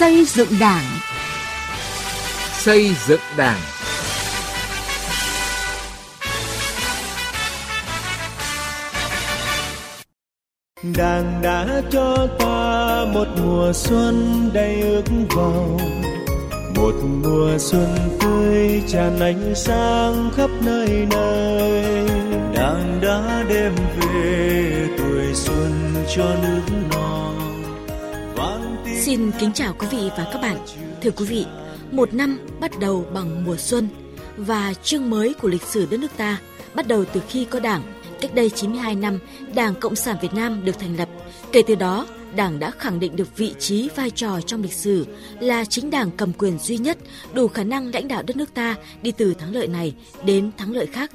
Xây dựng Đảng. Xây dựng Đảng. Đảng đã cho ta một mùa xuân đầy ước vọng một mùa xuân tươi tràn ánh sáng khắp nơi nơi Đảng đã đem về tuổi xuân cho nước non Xin kính chào quý vị và các bạn. Thưa quý vị, một năm bắt đầu bằng mùa xuân và chương mới của lịch sử đất nước ta bắt đầu từ khi có Đảng. Cách đây 92 năm, Đảng Cộng sản Việt Nam được thành lập. Kể từ đó, Đảng đã khẳng định được vị trí vai trò trong lịch sử là chính đảng cầm quyền duy nhất đủ khả năng lãnh đạo đất nước ta đi từ thắng lợi này đến thắng lợi khác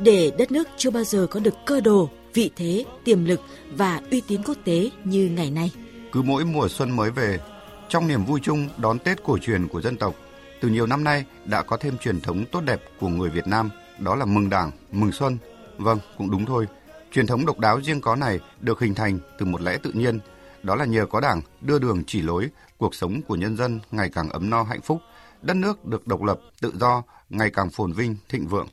để đất nước chưa bao giờ có được cơ đồ, vị thế, tiềm lực và uy tín quốc tế như ngày nay. Cứ mỗi mùa xuân mới về, trong niềm vui chung đón Tết cổ truyền của dân tộc, từ nhiều năm nay đã có thêm truyền thống tốt đẹp của người Việt Nam, đó là mừng Đảng, mừng xuân. Vâng, cũng đúng thôi. Truyền thống độc đáo riêng có này được hình thành từ một lẽ tự nhiên, đó là nhờ có Đảng đưa đường chỉ lối, cuộc sống của nhân dân ngày càng ấm no hạnh phúc, đất nước được độc lập, tự do, ngày càng phồn vinh, thịnh vượng.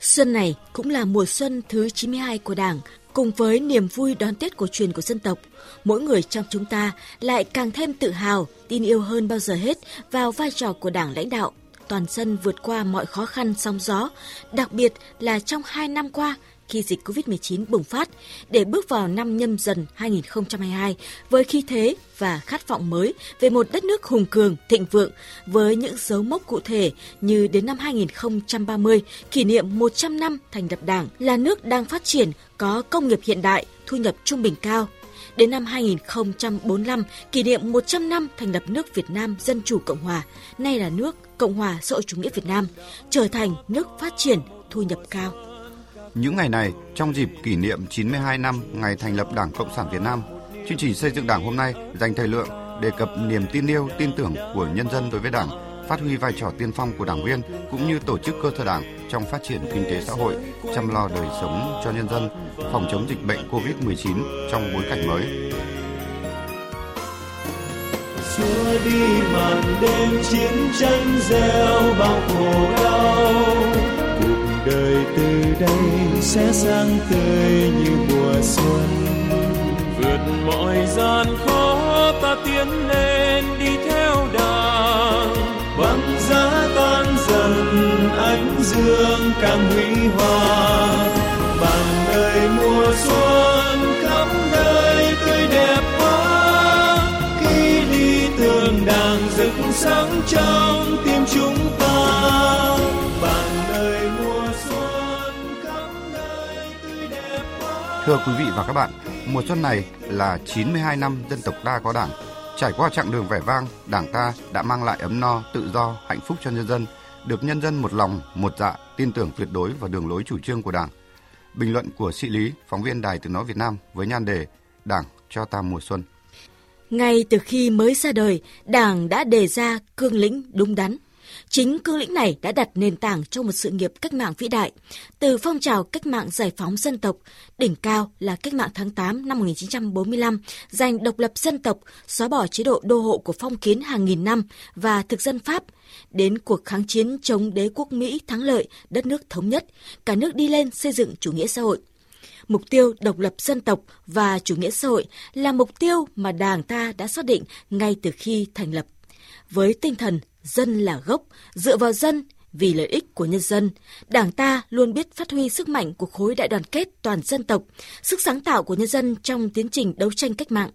Xuân này cũng là mùa xuân thứ 92 của Đảng, cùng với niềm vui đón Tết cổ truyền của dân tộc, mỗi người trong chúng ta lại càng thêm tự hào, tin yêu hơn bao giờ hết vào vai trò của Đảng lãnh đạo, toàn dân vượt qua mọi khó khăn sóng gió, đặc biệt là trong hai năm qua khi dịch COVID-19 bùng phát để bước vào năm nhâm dần 2022 với khí thế và khát vọng mới về một đất nước hùng cường, thịnh vượng với những dấu mốc cụ thể như đến năm 2030 kỷ niệm 100 năm thành lập Đảng là nước đang phát triển có công nghiệp hiện đại, thu nhập trung bình cao. Đến năm 2045, kỷ niệm 100 năm thành lập nước Việt Nam Dân Chủ Cộng Hòa, nay là nước Cộng hòa xã hội chủ nghĩa Việt Nam, trở thành nước phát triển, thu nhập cao. Những ngày này, trong dịp kỷ niệm 92 năm ngày thành lập Đảng Cộng sản Việt Nam, chương trình xây dựng Đảng hôm nay dành thời lượng đề cập niềm tin yêu, tin tưởng của nhân dân đối với Đảng, phát huy vai trò tiên phong của đảng viên cũng như tổ chức cơ sở Đảng trong phát triển kinh tế xã hội, chăm lo đời sống cho nhân dân, phòng chống dịch bệnh COVID-19 trong bối cảnh mới. xua đi màn đêm chiến tranh gieo bao khổ đau đời từ đây sẽ sang tươi như mùa xuân. Vượt mọi gian khó, ta tiến lên đi theo đàng. Băng giá tan dần, ánh dương càng huy Thưa quý vị và các bạn, mùa xuân này là 92 năm dân tộc ta có đảng. Trải qua chặng đường vẻ vang, đảng ta đã mang lại ấm no, tự do, hạnh phúc cho nhân dân, được nhân dân một lòng, một dạ, tin tưởng tuyệt đối vào đường lối chủ trương của đảng. Bình luận của sĩ Lý, phóng viên Đài Tiếng Nói Việt Nam với nhan đề Đảng cho ta mùa xuân. Ngay từ khi mới ra đời, Đảng đã đề ra cương lĩnh đúng đắn, Chính cương lĩnh này đã đặt nền tảng cho một sự nghiệp cách mạng vĩ đại. Từ phong trào cách mạng giải phóng dân tộc, đỉnh cao là cách mạng tháng 8 năm 1945, giành độc lập dân tộc, xóa bỏ chế độ đô hộ của phong kiến hàng nghìn năm và thực dân Pháp, đến cuộc kháng chiến chống đế quốc Mỹ thắng lợi, đất nước thống nhất, cả nước đi lên xây dựng chủ nghĩa xã hội mục tiêu độc lập dân tộc và chủ nghĩa xã hội là mục tiêu mà Đảng ta đã xác định ngay từ khi thành lập. Với tinh thần dân là gốc, dựa vào dân, vì lợi ích của nhân dân, Đảng ta luôn biết phát huy sức mạnh của khối đại đoàn kết toàn dân tộc, sức sáng tạo của nhân dân trong tiến trình đấu tranh cách mạng.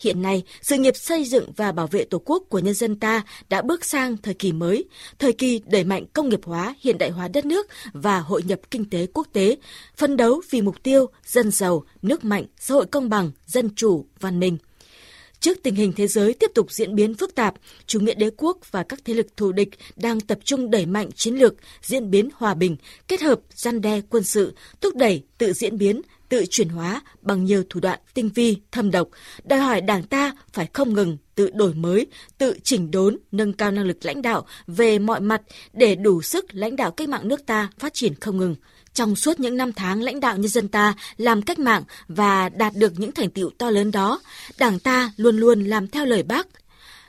Hiện nay, sự nghiệp xây dựng và bảo vệ Tổ quốc của nhân dân ta đã bước sang thời kỳ mới, thời kỳ đẩy mạnh công nghiệp hóa, hiện đại hóa đất nước và hội nhập kinh tế quốc tế, phân đấu vì mục tiêu dân giàu, nước mạnh, xã hội công bằng, dân chủ, văn minh. Trước tình hình thế giới tiếp tục diễn biến phức tạp, chủ nghĩa đế quốc và các thế lực thù địch đang tập trung đẩy mạnh chiến lược diễn biến hòa bình, kết hợp gian đe quân sự, thúc đẩy tự diễn biến, tự chuyển hóa bằng nhiều thủ đoạn tinh vi, thâm độc, đòi hỏi Đảng ta phải không ngừng tự đổi mới, tự chỉnh đốn, nâng cao năng lực lãnh đạo về mọi mặt để đủ sức lãnh đạo cách mạng nước ta phát triển không ngừng. Trong suốt những năm tháng lãnh đạo nhân dân ta làm cách mạng và đạt được những thành tựu to lớn đó, Đảng ta luôn luôn làm theo lời Bác.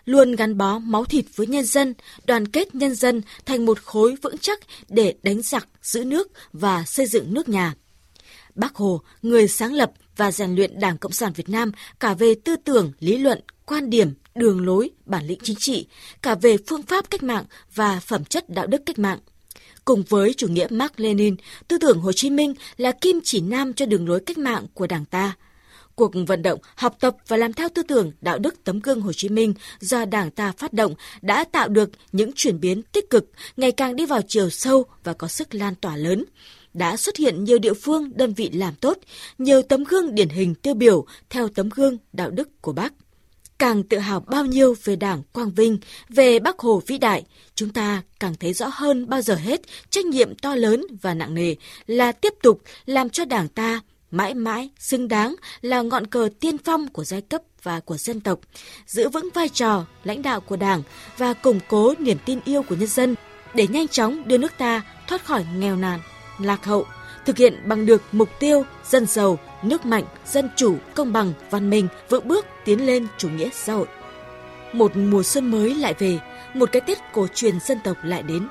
luôn gắn bó máu thịt với nhân dân, đoàn kết nhân dân thành một khối vững chắc để đánh giặc, giữ nước và xây dựng nước nhà. Bác Hồ, người sáng lập và rèn luyện Đảng Cộng sản Việt Nam cả về tư tưởng, lý luận, quan điểm, đường lối, bản lĩnh chính trị, cả về phương pháp cách mạng và phẩm chất đạo đức cách mạng. Cùng với chủ nghĩa Mark Lenin, tư tưởng Hồ Chí Minh là kim chỉ nam cho đường lối cách mạng của Đảng ta. Cuộc vận động học tập và làm theo tư tưởng đạo đức tấm gương Hồ Chí Minh do Đảng ta phát động đã tạo được những chuyển biến tích cực, ngày càng đi vào chiều sâu và có sức lan tỏa lớn đã xuất hiện nhiều địa phương đơn vị làm tốt, nhiều tấm gương điển hình tiêu biểu theo tấm gương đạo đức của Bác. Càng tự hào bao nhiêu về Đảng Quang Vinh, về Bác Hồ vĩ đại, chúng ta càng thấy rõ hơn bao giờ hết trách nhiệm to lớn và nặng nề là tiếp tục làm cho Đảng ta mãi mãi xứng đáng là ngọn cờ tiên phong của giai cấp và của dân tộc, giữ vững vai trò lãnh đạo của Đảng và củng cố niềm tin yêu của nhân dân để nhanh chóng đưa nước ta thoát khỏi nghèo nàn, lạc hậu, thực hiện bằng được mục tiêu dân giàu, nước mạnh, dân chủ, công bằng, văn minh, vững bước tiến lên chủ nghĩa xã hội. Một mùa xuân mới lại về, một cái Tết cổ truyền dân tộc lại đến.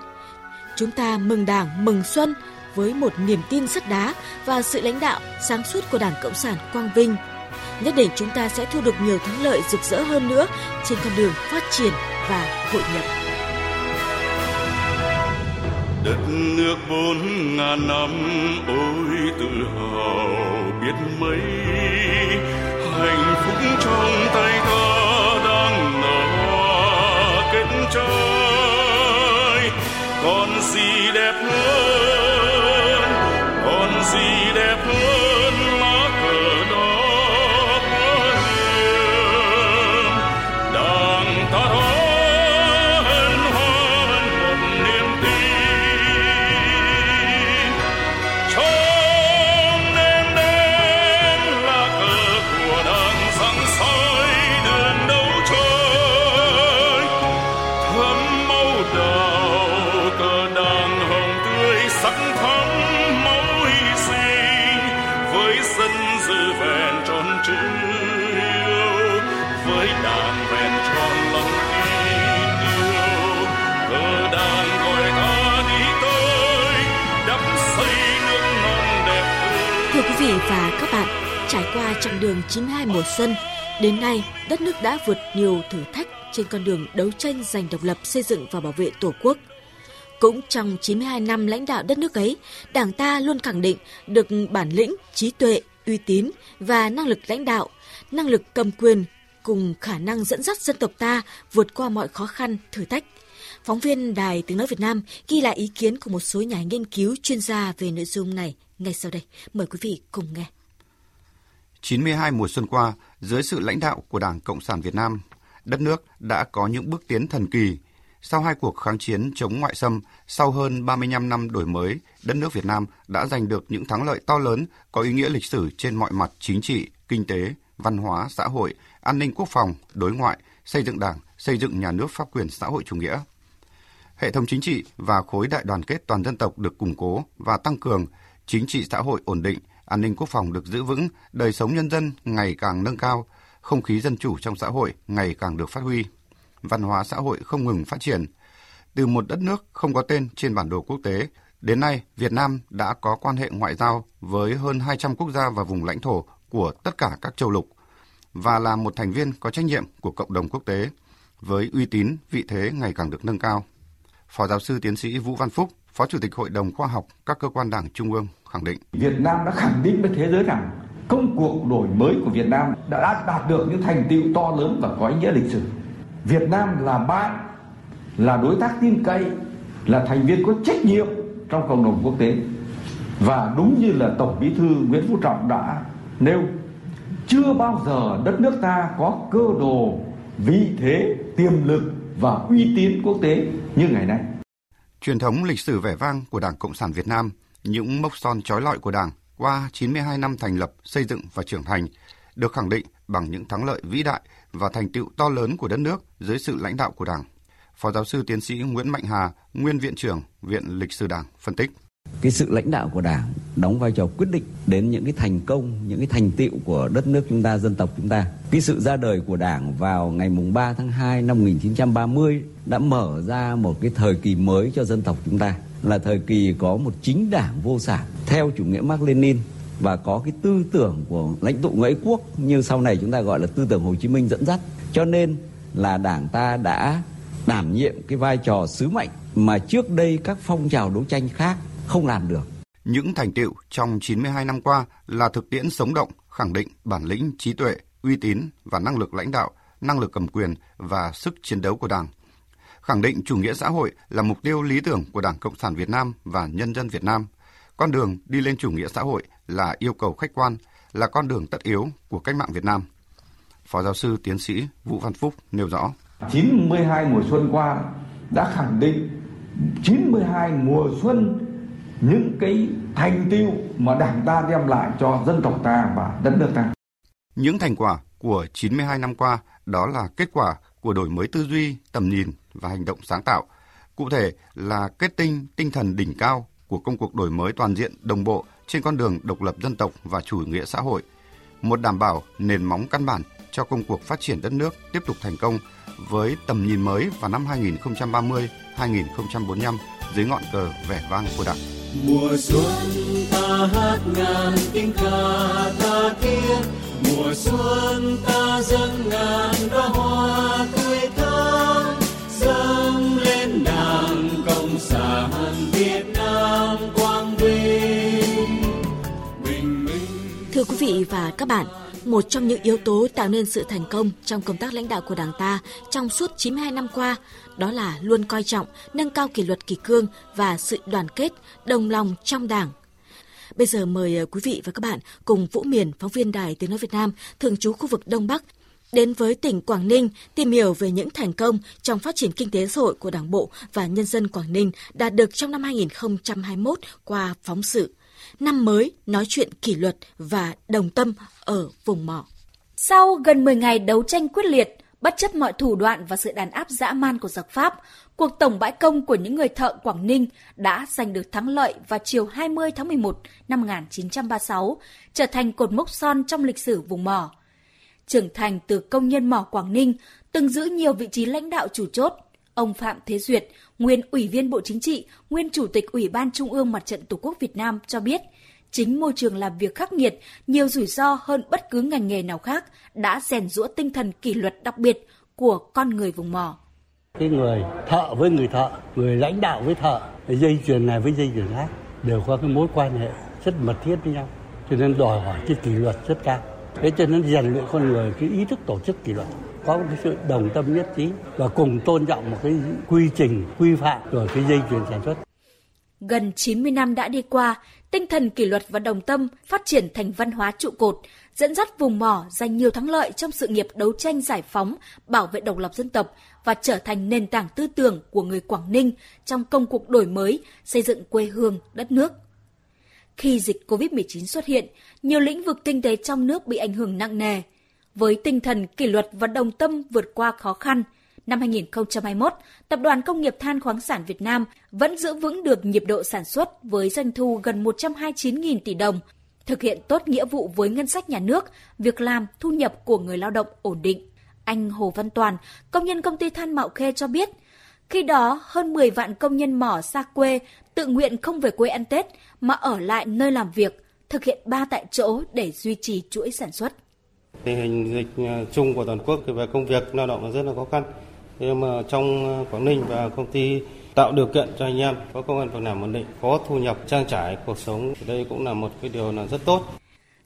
Chúng ta mừng Đảng, mừng xuân với một niềm tin sắt đá và sự lãnh đạo sáng suốt của Đảng Cộng sản Quang Vinh. Nhất định chúng ta sẽ thu được nhiều thắng lợi rực rỡ hơn nữa trên con đường phát triển và hội nhập. Đất nước bốn ngàn năm ôi tự hào biết mấy. Hạnh phúc trong tay ta đang nở hoa kết trái còn gì đẹp hơn? Chữ yêu với đàn vẹn tròn lòng tin yêu cờ gọi ta đi tới đắp xây nước non đẹp Thưa quý vị và các bạn, trải qua chặng đường 92 mùa xuân, đến nay đất nước đã vượt nhiều thử thách trên con đường đấu tranh giành độc lập xây dựng và bảo vệ Tổ quốc. Cũng trong 92 năm lãnh đạo đất nước ấy, Đảng ta luôn khẳng định được bản lĩnh, trí tuệ, uy tín và năng lực lãnh đạo, năng lực cầm quyền cùng khả năng dẫn dắt dân tộc ta vượt qua mọi khó khăn, thử thách. Phóng viên Đài Tiếng Nói Việt Nam ghi lại ý kiến của một số nhà nghiên cứu chuyên gia về nội dung này ngay sau đây. Mời quý vị cùng nghe. 92 mùa xuân qua, dưới sự lãnh đạo của Đảng Cộng sản Việt Nam, đất nước đã có những bước tiến thần kỳ. Sau hai cuộc kháng chiến chống ngoại xâm, sau hơn 35 năm đổi mới, đất nước Việt Nam đã giành được những thắng lợi to lớn có ý nghĩa lịch sử trên mọi mặt chính trị, kinh tế, văn hóa, xã hội, an ninh quốc phòng, đối ngoại, xây dựng đảng, xây dựng nhà nước pháp quyền xã hội chủ nghĩa. Hệ thống chính trị và khối đại đoàn kết toàn dân tộc được củng cố và tăng cường, chính trị xã hội ổn định, an ninh quốc phòng được giữ vững, đời sống nhân dân ngày càng nâng cao, không khí dân chủ trong xã hội ngày càng được phát huy. Văn hóa xã hội không ngừng phát triển. Từ một đất nước không có tên trên bản đồ quốc tế, đến nay Việt Nam đã có quan hệ ngoại giao với hơn 200 quốc gia và vùng lãnh thổ của tất cả các châu lục và là một thành viên có trách nhiệm của cộng đồng quốc tế với uy tín, vị thế ngày càng được nâng cao. Phó giáo sư tiến sĩ Vũ Văn Phúc, Phó Chủ tịch Hội đồng Khoa học các cơ quan Đảng Trung ương khẳng định. Việt Nam đã khẳng định với thế giới rằng công cuộc đổi mới của Việt Nam đã đạt được những thành tựu to lớn và có ý nghĩa lịch sử. Việt Nam là bạn, là đối tác tin cậy, là thành viên có trách nhiệm trong cộng đồng quốc tế. Và đúng như là Tổng Bí thư Nguyễn Phú Trọng đã nêu, chưa bao giờ đất nước ta có cơ đồ, vị thế, tiềm lực và uy tín quốc tế như ngày nay. Truyền thống lịch sử vẻ vang của Đảng Cộng sản Việt Nam, những mốc son trói lọi của Đảng qua 92 năm thành lập, xây dựng và trưởng thành được khẳng định bằng những thắng lợi vĩ đại và thành tựu to lớn của đất nước dưới sự lãnh đạo của Đảng. Phó giáo sư tiến sĩ Nguyễn Mạnh Hà, nguyên viện trưởng Viện Lịch sử Đảng phân tích. cái sự lãnh đạo của Đảng đóng vai trò quyết định đến những cái thành công, những cái thành tựu của đất nước chúng ta, dân tộc chúng ta. Cái sự ra đời của Đảng vào ngày mùng 3 tháng 2 năm 1930 đã mở ra một cái thời kỳ mới cho dân tộc chúng ta là thời kỳ có một chính đảng vô sản theo chủ nghĩa Mác Lenin và có cái tư tưởng của lãnh tụ Nguyễn quốc như sau này chúng ta gọi là tư tưởng Hồ Chí Minh dẫn dắt. Cho nên là Đảng ta đã đảm nhiệm cái vai trò sứ mệnh mà trước đây các phong trào đấu tranh khác không làm được. Những thành tựu trong 92 năm qua là thực tiễn sống động, khẳng định bản lĩnh, trí tuệ, uy tín và năng lực lãnh đạo, năng lực cầm quyền và sức chiến đấu của Đảng. Khẳng định chủ nghĩa xã hội là mục tiêu lý tưởng của Đảng Cộng sản Việt Nam và nhân dân Việt Nam. Con đường đi lên chủ nghĩa xã hội là yêu cầu khách quan, là con đường tất yếu của cách mạng Việt Nam. Phó giáo sư tiến sĩ Vũ Văn Phúc nêu rõ. 92 mùa xuân qua đã khẳng định 92 mùa xuân những cái thành tựu mà Đảng ta đem lại cho dân tộc ta và đất nước ta. Những thành quả của 92 năm qua đó là kết quả của đổi mới tư duy, tầm nhìn và hành động sáng tạo. Cụ thể là kết tinh tinh thần đỉnh cao của công cuộc đổi mới toàn diện, đồng bộ trên con đường độc lập dân tộc và chủ nghĩa xã hội. Một đảm bảo nền móng căn bản cho công cuộc phát triển đất nước tiếp tục thành công với tầm nhìn mới vào năm 2030-2045 dưới ngọn cờ vẻ vang của Đảng mùa xuân ta hát ngàn tiếng ca ta kia, mùa xuân ta dâng ngàn đóa hoa tươi thắm thưa quý vị và các bạn một trong những yếu tố tạo nên sự thành công trong công tác lãnh đạo của Đảng ta trong suốt 92 năm qua đó là luôn coi trọng, nâng cao kỷ luật kỷ cương và sự đoàn kết, đồng lòng trong Đảng. Bây giờ mời ờ, quý vị và các bạn cùng Vũ Miền, phóng viên Đài Tiếng Nói Việt Nam, thường trú khu vực Đông Bắc, đến với tỉnh Quảng Ninh tìm hiểu về những thành công trong phát triển kinh tế xã hội của Đảng bộ và nhân dân Quảng Ninh đạt được trong năm 2021 qua phóng sự. Năm mới nói chuyện kỷ luật và đồng tâm ở vùng mỏ. Sau gần 10 ngày đấu tranh quyết liệt, Bất chấp mọi thủ đoạn và sự đàn áp dã man của giặc Pháp, cuộc tổng bãi công của những người thợ Quảng Ninh đã giành được thắng lợi vào chiều 20 tháng 11 năm 1936, trở thành cột mốc son trong lịch sử vùng mỏ. Trưởng thành từ công nhân mỏ Quảng Ninh, từng giữ nhiều vị trí lãnh đạo chủ chốt, ông Phạm Thế Duyệt, nguyên Ủy viên Bộ Chính trị, nguyên Chủ tịch Ủy ban Trung ương Mặt trận Tổ quốc Việt Nam cho biết – chính môi trường làm việc khắc nghiệt, nhiều rủi ro hơn bất cứ ngành nghề nào khác đã rèn rũa tinh thần kỷ luật đặc biệt của con người vùng mỏ. Cái người thợ với người thợ, người lãnh đạo với thợ, dây chuyền này với dây chuyền khác đều có cái mối quan hệ rất mật thiết với nhau. Cho nên đòi hỏi cái kỷ luật rất cao. Thế cho nên rèn luyện con người cái ý thức tổ chức kỷ luật có một cái sự đồng tâm nhất trí và cùng tôn trọng một cái quy trình quy phạm của cái dây chuyền sản xuất. Gần 90 năm đã đi qua, tinh thần kỷ luật và đồng tâm phát triển thành văn hóa trụ cột, dẫn dắt vùng mỏ giành nhiều thắng lợi trong sự nghiệp đấu tranh giải phóng, bảo vệ độc lập dân tộc và trở thành nền tảng tư tưởng của người Quảng Ninh trong công cuộc đổi mới, xây dựng quê hương, đất nước. Khi dịch COVID-19 xuất hiện, nhiều lĩnh vực kinh tế trong nước bị ảnh hưởng nặng nề. Với tinh thần kỷ luật và đồng tâm vượt qua khó khăn – Năm 2021, Tập đoàn Công nghiệp Than khoáng sản Việt Nam vẫn giữ vững được nhịp độ sản xuất với doanh thu gần 129.000 tỷ đồng, thực hiện tốt nghĩa vụ với ngân sách nhà nước, việc làm, thu nhập của người lao động ổn định. Anh Hồ Văn Toàn, công nhân công ty than Mạo Khê cho biết, khi đó hơn 10 vạn công nhân mỏ xa quê tự nguyện không về quê ăn Tết mà ở lại nơi làm việc, thực hiện ba tại chỗ để duy trì chuỗi sản xuất. Tình hình dịch ờ, chung của toàn quốc về công việc lao động là rất là khó khăn nhưng mà trong ờ, Quảng Ninh và công ty tạo điều kiện cho anh em có công an việc làm ổn định, có thu nhập trang trải cuộc sống thì đây cũng là một cái điều là rất tốt.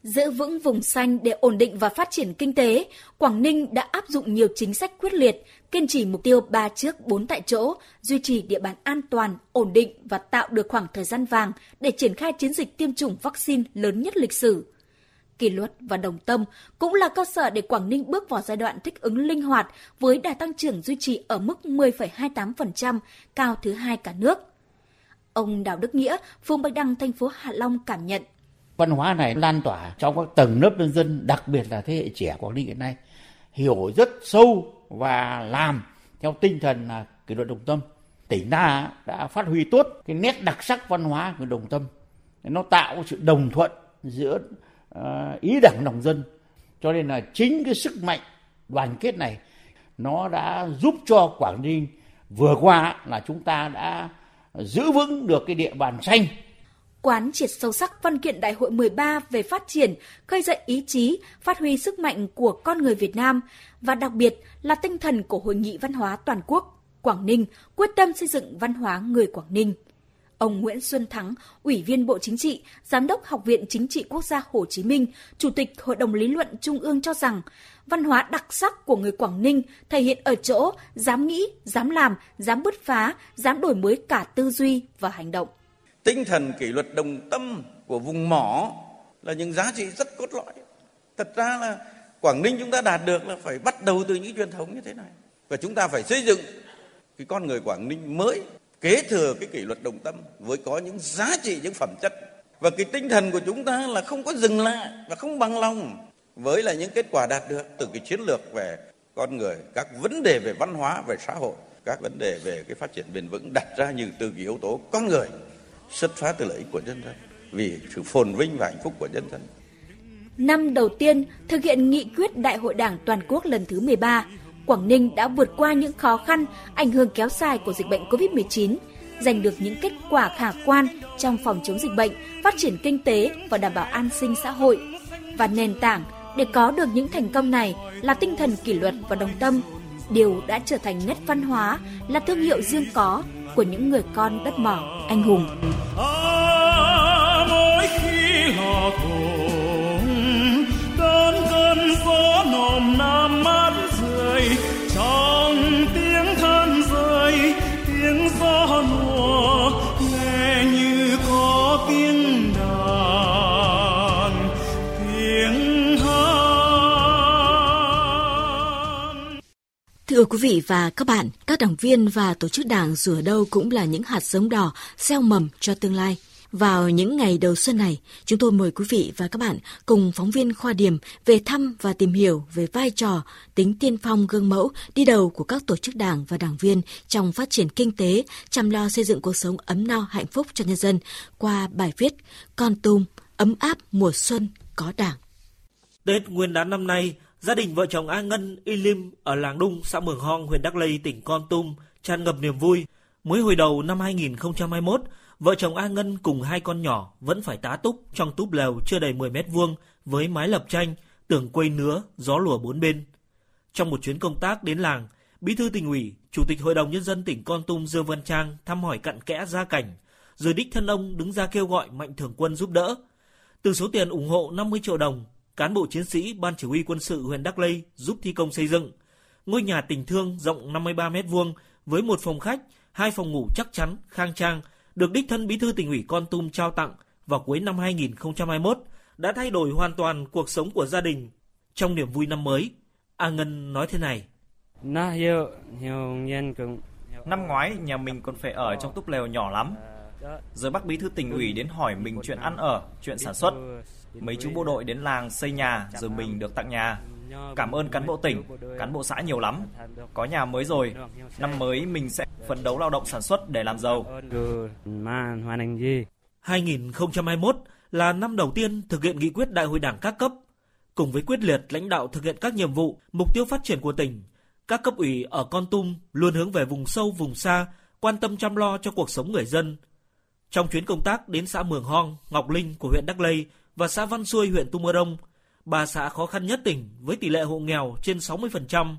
Giữ vững vùng xanh để ổn định và phát triển kinh tế, Quảng Ninh đã áp dụng nhiều chính sách quyết liệt, kiên trì mục tiêu 3 trước 4 tại chỗ, duy trì địa bàn an toàn, ổn định và tạo được khoảng thời gian vàng để triển khai chiến dịch tiêm chủng vaccine lớn nhất lịch sử kỷ luật và đồng tâm cũng là cơ sở để Quảng Ninh bước vào giai đoạn thích ứng linh hoạt với đà tăng trưởng duy trì ở mức 10,28%, cao thứ hai cả nước. Ông Đào Đức Nghĩa, phường Bạch Đăng, thành phố Hạ Long cảm nhận. Văn hóa này lan tỏa trong các tầng lớp nhân dân, đặc biệt là thế hệ trẻ Quảng Ninh hiện nay, hiểu rất sâu và làm theo tinh thần là kỷ luật đồng tâm. tỉnh ta đã phát huy tốt cái nét đặc sắc văn hóa của đồng tâm nó tạo sự đồng thuận giữa Ờ, ý đảng lòng dân cho nên là chính cái sức mạnh đoàn kết này nó đã giúp cho Quảng Ninh vừa qua là chúng ta đã giữ vững được cái địa bàn xanh quán triệt sâu sắc văn kiện Đại hội 13 về phát triển, khơi dậy ý chí, phát huy sức mạnh của con người Việt Nam và đặc biệt là tinh thần của Hội nghị Văn hóa Toàn quốc Quảng Ninh quyết tâm xây dựng văn hóa người Quảng Ninh. Ông Nguyễn Xuân Thắng, Ủy viên Bộ Chính trị, Giám đốc Học viện Chính trị Quốc gia Hồ Chí Minh, Chủ tịch Hội đồng Lý luận Trung ương cho rằng, văn hóa đặc sắc của người Quảng Ninh thể hiện ở chỗ dám nghĩ, dám làm, dám bứt phá, dám đổi mới cả tư duy và hành động. Tinh thần kỷ luật đồng tâm của vùng mỏ là những giá trị rất cốt lõi. Thật ra là Quảng Ninh chúng ta đạt được là phải bắt đầu từ những truyền thống như thế này. Và chúng ta phải xây dựng cái con người Quảng Ninh mới kế thừa cái kỷ luật đồng tâm với có những giá trị những phẩm chất và cái tinh thần của chúng ta là không có dừng lại và không bằng lòng với là những kết quả đạt được từ cái chiến lược về con người các vấn đề về văn hóa về xã hội các vấn đề về cái phát triển bền vững đặt ra như từ cái yếu tố con người xuất phát từ lợi ích của nhân dân vì sự phồn vinh và hạnh phúc của nhân dân. Năm đầu tiên thực hiện nghị quyết Đại hội Đảng toàn quốc lần thứ 13, Quảng Ninh đã vượt qua những khó khăn, ảnh hưởng kéo dài của dịch bệnh COVID-19, giành được những kết quả khả quan trong phòng chống dịch bệnh, phát triển kinh tế và đảm bảo an sinh xã hội. Và nền tảng để có được những thành công này là tinh thần kỷ luật và đồng tâm, điều đã trở thành nét văn hóa, là thương hiệu riêng có của những người con đất mỏ anh hùng. À, mỗi khi họ Thưa quý vị và các bạn, các đảng viên và tổ chức đảng dù ở đâu cũng là những hạt giống đỏ gieo mầm cho tương lai. Vào những ngày đầu xuân này, chúng tôi mời quý vị và các bạn cùng phóng viên Khoa Điểm về thăm và tìm hiểu về vai trò, tính tiên phong gương mẫu đi đầu của các tổ chức đảng và đảng viên trong phát triển kinh tế, chăm lo xây dựng cuộc sống ấm no hạnh phúc cho nhân dân qua bài viết Con Tum, ấm áp mùa xuân có đảng. Tết Nguyên đán năm nay, gia đình vợ chồng A Ngân, Y Lim ở làng Đung, xã Mường Hong, huyện Đắc Lây, tỉnh Con Tum tràn ngập niềm vui. Mới hồi đầu năm 2021, vợ chồng A Ngân cùng hai con nhỏ vẫn phải tá túc trong túp lều chưa đầy 10 mét vuông với mái lập tranh, tường quây nứa, gió lùa bốn bên. Trong một chuyến công tác đến làng, Bí thư tỉnh ủy, Chủ tịch Hội đồng Nhân dân tỉnh Con Tum Dương Văn Trang thăm hỏi cặn kẽ gia cảnh, rồi đích thân ông đứng ra kêu gọi mạnh thường quân giúp đỡ. Từ số tiền ủng hộ 50 triệu đồng, cán bộ chiến sĩ Ban Chỉ huy quân sự huyện Đắc Lây giúp thi công xây dựng. Ngôi nhà tình thương rộng 53 mét vuông với một phòng khách, hai phòng ngủ chắc chắn, khang trang, được đích thân bí thư tỉnh ủy Con Tum trao tặng vào cuối năm 2021 đã thay đổi hoàn toàn cuộc sống của gia đình. Trong niềm vui năm mới, A Ngân nói thế này. Năm ngoái nhà mình còn phải ở trong túp lều nhỏ lắm. Giờ bác bí thư tỉnh ủy đến hỏi mình chuyện ăn ở, chuyện sản xuất. Mấy chú bộ đội đến làng xây nhà rồi mình được tặng nhà. Cảm ơn cán bộ tỉnh, cán bộ xã nhiều lắm. Có nhà mới rồi, năm mới mình sẽ phấn đấu lao động sản xuất để làm giàu. 2021 là năm đầu tiên thực hiện nghị quyết đại hội đảng các cấp. Cùng với quyết liệt lãnh đạo thực hiện các nhiệm vụ, mục tiêu phát triển của tỉnh, các cấp ủy ở Con Tum luôn hướng về vùng sâu, vùng xa, quan tâm chăm lo cho cuộc sống người dân. Trong chuyến công tác đến xã Mường Hong, Ngọc Linh của huyện Đắc Lây và xã Văn Xuôi huyện Tum Mơ Rông, ba xã khó khăn nhất tỉnh với tỷ lệ hộ nghèo trên 60%.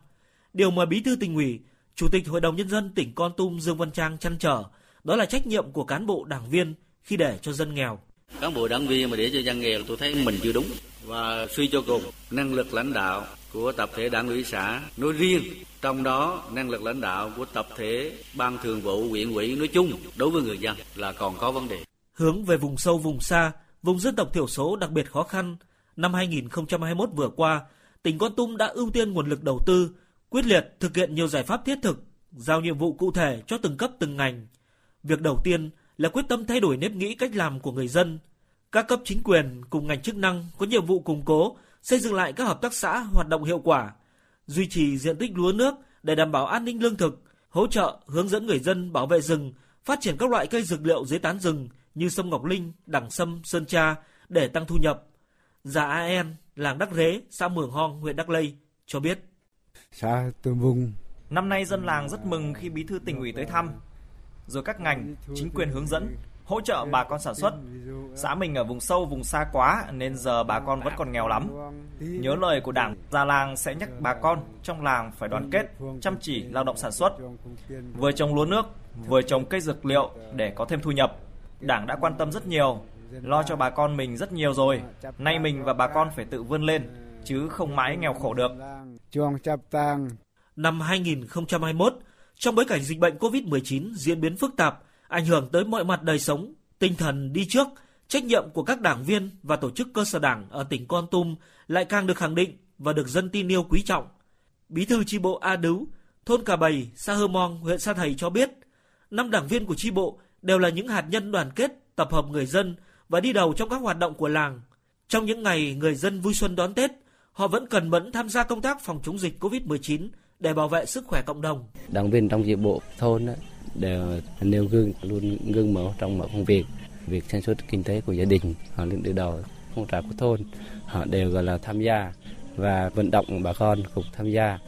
Điều mà Bí thư tỉnh ủy, Chủ tịch Hội đồng Nhân dân tỉnh Con Tum Dương Văn Trang chăn trở, đó là trách nhiệm của cán bộ đảng viên khi để cho dân nghèo. Cán bộ đảng viên mà để cho dân nghèo tôi thấy mình chưa đúng và suy cho cùng năng lực lãnh đạo của tập thể đảng ủy xã nói riêng trong đó năng lực lãnh đạo của tập thể ban thường vụ huyện ủy nói chung đối với người dân là còn có vấn đề hướng về vùng sâu vùng xa vùng dân tộc thiểu số đặc biệt khó khăn. Năm 2021 vừa qua tỉnh Con Tum đã ưu tiên nguồn lực đầu tư quyết liệt thực hiện nhiều giải pháp thiết thực giao nhiệm vụ cụ thể cho từng cấp từng ngành. Việc đầu tiên là quyết tâm thay đổi nếp nghĩ cách làm của người dân. Các cấp chính quyền cùng ngành chức năng có nhiệm vụ củng cố, xây dựng lại các hợp tác xã hoạt động hiệu quả, duy trì diện tích lúa nước để đảm bảo an ninh lương thực, hỗ trợ hướng dẫn người dân bảo vệ rừng, phát triển các loại cây dược liệu dưới tán rừng như sâm ngọc linh, đẳng sâm, sơn tra để tăng thu nhập. Già AN, làng Đắc Rế, xã Mường Hong, huyện Đắc Lây cho biết. Xã Tương Vùng Năm nay dân làng rất mừng khi bí thư tỉnh ủy tới thăm, rồi các ngành, chính quyền hướng dẫn, hỗ trợ bà con sản xuất. Xã mình ở vùng sâu, vùng xa quá nên giờ bà con vẫn còn nghèo lắm. Nhớ lời của Đảng, già làng sẽ nhắc bà con trong làng phải đoàn kết, chăm chỉ lao động sản xuất. Vừa trồng lúa nước, vừa trồng cây dược liệu để có thêm thu nhập. Đảng đã quan tâm rất nhiều, lo cho bà con mình rất nhiều rồi. Nay mình và bà con phải tự vươn lên, chứ không mãi nghèo khổ được. Năm 2021, trong bối cảnh dịch bệnh COVID-19 diễn biến phức tạp, ảnh hưởng tới mọi mặt đời sống, tinh thần đi trước, trách nhiệm của các đảng viên và tổ chức cơ sở đảng ở tỉnh Con Tum lại càng được khẳng định và được dân tin yêu quý trọng. Bí thư chi bộ A Đứu, thôn Cà Bầy, xã Hơ Mong, huyện Sa Thầy cho biết, năm đảng viên của chi bộ đều là những hạt nhân đoàn kết, tập hợp người dân và đi đầu trong các hoạt động của làng. Trong những ngày người dân vui xuân đón Tết, họ vẫn cần mẫn tham gia công tác phòng chống dịch COVID-19 để bảo vệ sức khỏe cộng đồng. Đảng viên trong chi bộ thôn đều nêu gương, luôn gương mẫu trong mọi công việc, việc sản xuất kinh tế của gia đình, họ lên từ đầu phong trào của thôn, họ đều gọi là tham gia và vận động bà con cùng tham gia.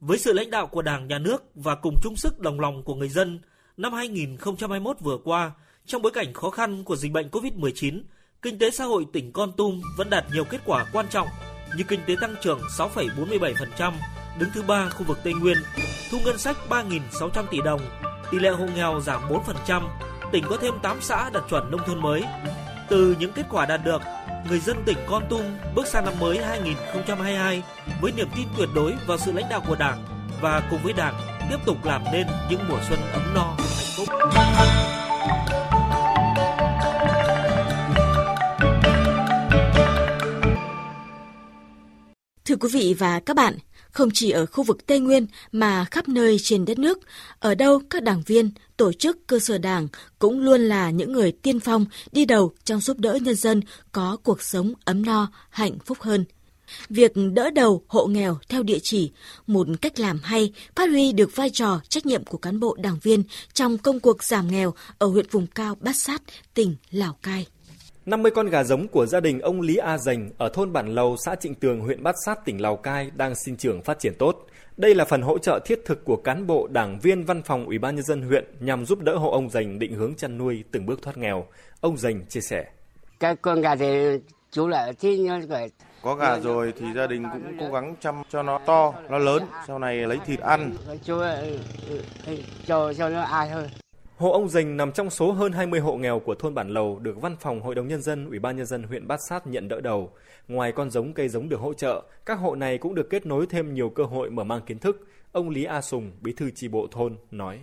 Với sự lãnh đạo của Đảng, Nhà nước và cùng chung sức đồng lòng của người dân, năm 2021 vừa qua, trong bối cảnh khó khăn của dịch bệnh COVID-19, kinh tế xã hội tỉnh Con Tum vẫn đạt nhiều kết quả quan trọng như kinh tế tăng trưởng 6,47%, đứng thứ ba khu vực Tây Nguyên, thu ngân sách 3.600 tỷ đồng, tỷ lệ hộ nghèo giảm 4%, tỉnh có thêm 8 xã đạt chuẩn nông thôn mới. Từ những kết quả đạt được, người dân tỉnh Con Tum bước sang năm mới 2022 với niềm tin tuyệt đối vào sự lãnh đạo của Đảng và cùng với Đảng tiếp tục làm nên những mùa xuân ấm no. Thưa quý vị và các bạn, không chỉ ở khu vực Tây Nguyên mà khắp nơi trên đất nước, ở đâu các đảng viên, tổ chức cơ sở đảng cũng luôn là những người tiên phong đi đầu trong giúp đỡ nhân dân có cuộc sống ấm no, hạnh phúc hơn. Việc đỡ đầu hộ nghèo theo địa chỉ, một cách làm hay, phát huy được vai trò trách nhiệm của cán bộ đảng viên trong công cuộc giảm nghèo ở huyện vùng cao Bát Sát, tỉnh Lào Cai. 50 con gà giống của gia đình ông Lý A Dành ở thôn Bản Lầu, xã Trịnh Tường, huyện Bát Sát, tỉnh Lào Cai đang sinh trưởng phát triển tốt. Đây là phần hỗ trợ thiết thực của cán bộ, đảng viên văn phòng Ủy ban nhân dân huyện nhằm giúp đỡ hộ ông Dành định hướng chăn nuôi từng bước thoát nghèo. Ông Dành chia sẻ. Cái con gà thì chú như vậy. Có gà rồi thì gia đình cũng cố gắng chăm cho nó to, nó lớn, sau này lấy thịt ăn. Chú cho cho nó ai thôi. Hộ ông Dành nằm trong số hơn 20 hộ nghèo của thôn Bản Lầu được Văn phòng Hội đồng Nhân dân, Ủy ban Nhân dân huyện Bát Sát nhận đỡ đầu. Ngoài con giống cây giống được hỗ trợ, các hộ này cũng được kết nối thêm nhiều cơ hội mở mang kiến thức. Ông Lý A Sùng, bí thư chi bộ thôn, nói.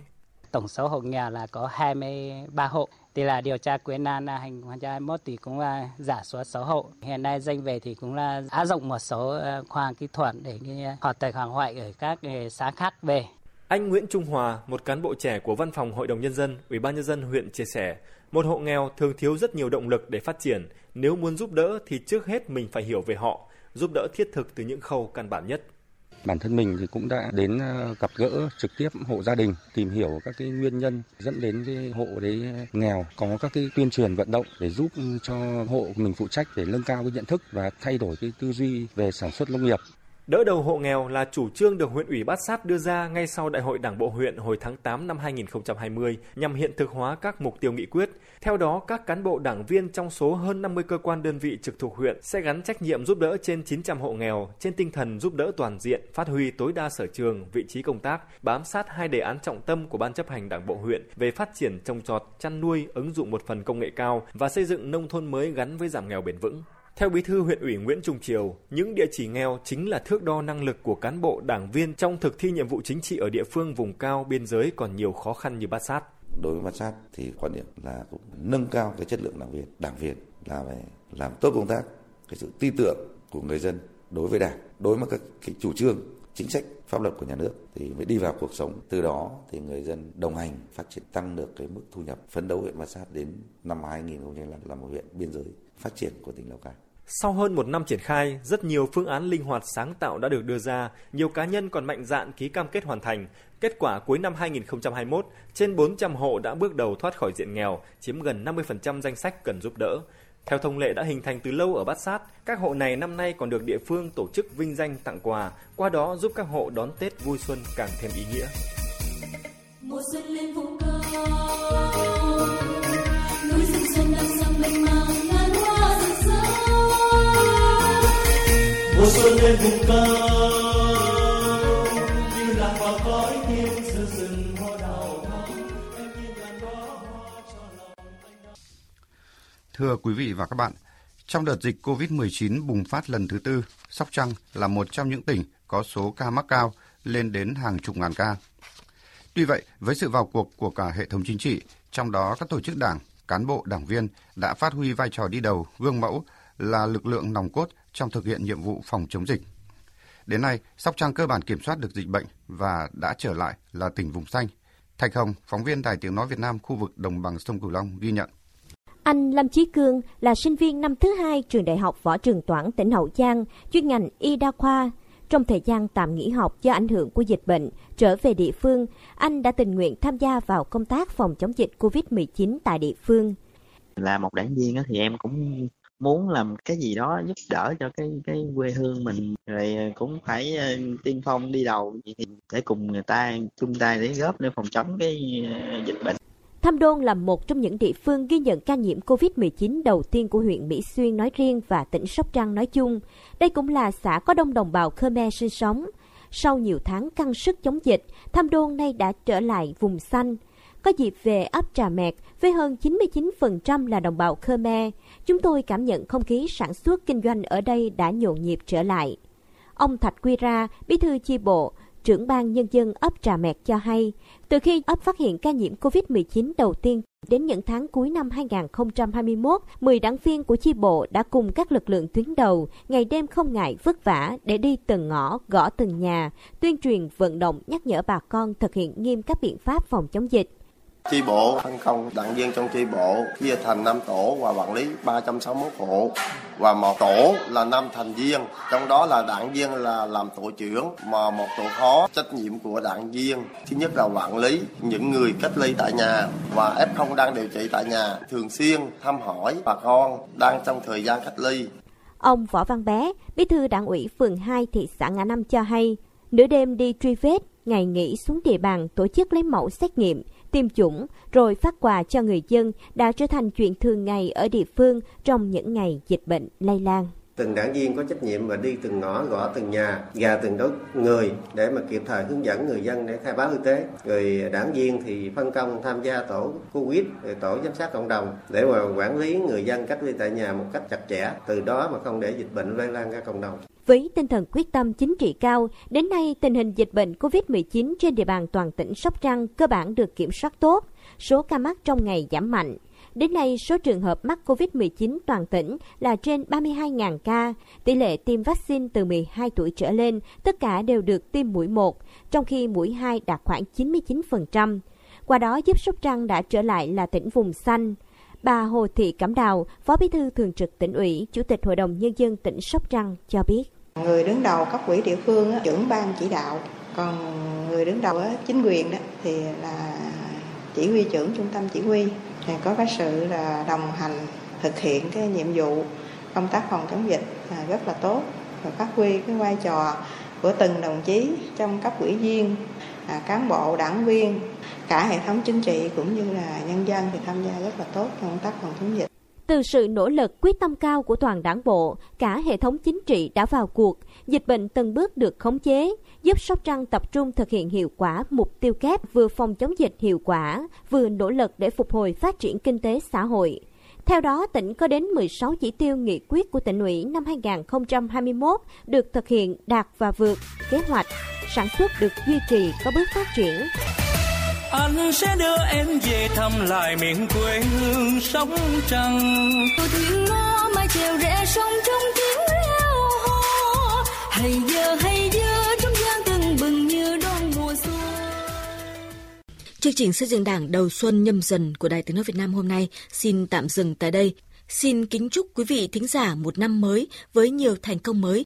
Tổng số hộ nghèo là có 23 hộ. Thì là điều tra quyền nan hành 2021 thì cũng là giả số 6 hộ. Hiện nay danh về thì cũng là áp dụng một số ờ, khoa kỹ thuật để họ ờ, tài hoàng hoại ở các ờ, xã khác về. Anh Nguyễn Trung Hòa, một cán bộ trẻ của Văn phòng Hội đồng Nhân dân, Ủy ban Nhân dân huyện chia sẻ, một hộ nghèo thường thiếu rất nhiều động lực để phát triển. Nếu muốn giúp đỡ thì trước hết mình phải hiểu về họ, giúp đỡ thiết thực từ những khâu căn bản nhất. Bản thân mình thì cũng đã đến ờ, gặp gỡ trực tiếp hộ gia đình, tìm hiểu các cái nguyên nhân dẫn đến cái hộ đấy nghèo, có các cái tuyên truyền vận động để giúp ừ, cho hộ mình phụ trách để nâng cao cái nhận thức và thay đổi cái tư duy về sản xuất nông nghiệp. Đỡ đầu hộ nghèo là chủ trương được huyện ủy Bát Sát đưa ra ngay sau Đại hội Đảng bộ huyện hồi tháng 8 năm 2020 nhằm hiện thực hóa các mục tiêu nghị quyết. Theo đó, các cán bộ đảng viên trong số hơn 50 cơ quan đơn vị trực thuộc huyện sẽ gắn trách nhiệm giúp đỡ trên 900 hộ nghèo trên tinh thần giúp đỡ toàn diện, phát huy tối đa sở trường, vị trí công tác, bám sát hai đề án trọng tâm của Ban chấp hành Đảng bộ huyện về phát triển trồng trọt, chăn nuôi, ứng dụng một phần công nghệ cao và xây dựng nông thôn mới gắn với giảm nghèo bền vững. Theo Bí thư huyện ủy Nguyễn Trung Triều, những địa chỉ nghèo chính là thước đo năng lực của cán bộ đảng viên trong thực thi nhiệm vụ chính trị ở địa phương vùng cao biên giới còn nhiều khó khăn như Bát Sát. Đối với Bát Sát thì quan điểm là cũng nâng cao cái chất lượng đảng viên, đảng viên là phải làm tốt công tác, cái sự tin tưởng của người dân đối với đảng, đối với các cái chủ trương, chính sách pháp luật của nhà nước thì mới đi vào cuộc sống. Từ đó thì người dân đồng hành phát triển tăng được cái mức thu nhập phấn đấu huyện Bát Sát đến năm 2025 là một huyện biên giới phát triển của tỉnh Lào Cai. Sau hơn một năm triển khai, rất nhiều phương án linh hoạt sáng tạo đã được đưa ra, nhiều cá nhân còn mạnh dạn ký cam kết hoàn thành. Kết quả cuối năm 2021, trên 400 hộ đã bước đầu thoát khỏi diện nghèo, chiếm gần 50% danh sách cần giúp đỡ. Theo thông lệ đã hình thành từ lâu ở Bát Sát, các hộ này năm nay còn được địa phương tổ chức vinh danh tặng quà, qua đó giúp các hộ đón Tết vui xuân càng thêm ý nghĩa. Mùa xuân lên vùng xuân lên vùng cao, như lạc vào cõi thiên sư rừng hoa đào Thưa quý vị và các bạn, trong đợt dịch COVID-19 bùng phát lần thứ tư, Sóc Trăng là một trong những tỉnh có số ca mắc cao lên đến hàng chục ngàn ca. Tuy vậy, với sự vào cuộc của cả hệ thống chính trị, trong đó các tổ chức đảng, cán bộ, đảng viên đã phát huy vai trò đi đầu, gương mẫu là lực lượng nòng cốt trong thực hiện nhiệm vụ phòng chống dịch. Đến nay, Sóc Trăng cơ bản kiểm soát được dịch bệnh và đã trở lại là tỉnh vùng xanh. Thạch Hồng, phóng viên Đài Tiếng Nói Việt Nam khu vực đồng bằng sông Cửu Long ghi nhận. Anh Lâm Chí Cương là sinh viên năm thứ hai trường Đại học Võ Trường Toản tỉnh Hậu Giang, chuyên ngành y đa khoa. Trong thời gian tạm nghỉ học do ảnh hưởng của dịch bệnh, trở về địa phương, anh đã tình nguyện tham gia vào công tác phòng chống dịch COVID-19 tại địa phương. Là một đảng viên thì em cũng muốn làm cái gì đó giúp đỡ cho cái cái quê hương mình rồi ờ, cũng phải ờ, tiên phong đi đầu để cùng người ta chung tay để góp để phòng chống cái ờ, dịch bệnh Tham Đôn là một trong những địa phương ghi nhận ca nhiễm COVID-19 đầu tiên của huyện Mỹ Xuyên nói riêng và tỉnh Sóc Trăng nói chung. Đây cũng là xã có đông đồng bào Khmer sinh sống. Sau nhiều tháng căng sức chống dịch, Tham Đôn nay đã trở lại vùng xanh. Có dịp về ấp Trà Mẹt với hơn 99% là đồng bào Khmer, chúng tôi cảm nhận không khí sản xuất kinh doanh ở đây đã nhộn nhịp trở lại. Ông Thạch Quy Ra, bí thư chi bộ, trưởng ban nhân dân ấp Trà Mẹt cho hay, từ khi ấp phát hiện ca nhiễm COVID-19 đầu tiên đến những tháng cuối năm 2021, 10 đảng viên của chi bộ đã cùng các lực lượng tuyến đầu ngày đêm không ngại vất vả để đi từng ngõ, gõ từng nhà, tuyên truyền vận động nhắc nhở bà con thực hiện nghiêm các biện pháp phòng chống dịch. Chi bộ phân công đảng viên trong chi bộ chia thành 5 tổ và quản lý 361 hộ. Và một tổ là năm thành viên trong đó là đảng viên là làm tổ trưởng mà một tổ khó trách nhiệm của đảng viên. Thứ nhất là quản lý những người cách ly tại nhà và f0 đang điều trị tại nhà thường xuyên thăm hỏi bà con đang trong thời gian cách ly. Ông Võ Văn Bé, bí thư đảng ủy phường 2 thị xã Ngã Năm cho hay, nửa đêm đi truy vết, ngày nghỉ xuống địa bàn tổ chức lấy mẫu xét nghiệm, tiêm chủng, rồi phát quà cho người dân đã trở thành chuyện thường ngày ở địa phương trong những ngày dịch bệnh lây lan từng đảng viên có trách nhiệm và đi từng ngõ gõ từng nhà gà từng đối người để mà kịp thời hướng dẫn người dân để khai báo y tế. Người đảng viên thì phân công tham gia tổ covid rồi tổ giám sát cộng đồng để mà quản lý người dân cách ly tại nhà một cách chặt chẽ. Từ đó mà không để dịch bệnh lây lan ra cộng đồng. Với tinh thần quyết tâm chính trị cao, đến nay tình hình dịch bệnh COVID-19 trên địa bàn toàn tỉnh Sóc Trăng cơ bản được kiểm soát tốt, số ca mắc trong ngày giảm mạnh. Đến nay, số trường hợp mắc COVID-19 toàn tỉnh là trên 32.000 ca. Tỷ lệ tiêm vaccine từ 12 tuổi trở lên, tất cả đều được tiêm mũi 1, trong khi mũi 2 đạt khoảng 99%. Qua đó giúp Sóc Trăng đã trở lại là tỉnh vùng xanh. Bà Hồ Thị Cẩm Đào, Phó Bí thư Thường trực tỉnh ủy, Chủ tịch Hội đồng Nhân dân tỉnh Sóc Trăng cho biết. Người đứng đầu cấp quỹ địa phương, trưởng ban chỉ đạo, còn người đứng đầu chính quyền đó thì là chỉ huy trưởng trung tâm chỉ huy có cái sự là đồng hành, thực hiện cái nhiệm vụ, công tác phòng chống dịch à, rất là tốt. Và phát huy cái vai trò của từng đồng chí trong cấp ủy viên à, cán bộ, đảng viên, cả hệ thống chính trị cũng như là nhân dân thì tham gia rất là tốt trong công tác phòng chống dịch từ sự nỗ lực quyết tâm cao của toàn đảng bộ, cả hệ thống chính trị đã vào cuộc, dịch bệnh từng bước được khống chế, giúp Sóc Trăng tập trung thực hiện hiệu quả mục tiêu kép vừa phòng chống dịch hiệu quả, vừa nỗ lực để phục hồi phát triển kinh tế xã hội. Theo đó, tỉnh có đến 16 chỉ tiêu nghị quyết của tỉnh ủy năm 2021 được thực hiện đạt và vượt kế hoạch, sản xuất được duy trì có bước phát triển anh sẽ đưa em về thăm lại miền quê hương sóng trăng. Tàu thuyền ngõ mai chèo rẽ sông trong tiếng reo hò. Hay giờ hay giờ trong gian từng bừng như đón mùa xuân. Chương trình xây dựng đảng đầu xuân nhâm dần của Đài Tiếng Nói Việt Nam hôm nay xin tạm dừng tại đây. Xin kính chúc quý vị thính giả một năm mới với nhiều thành công mới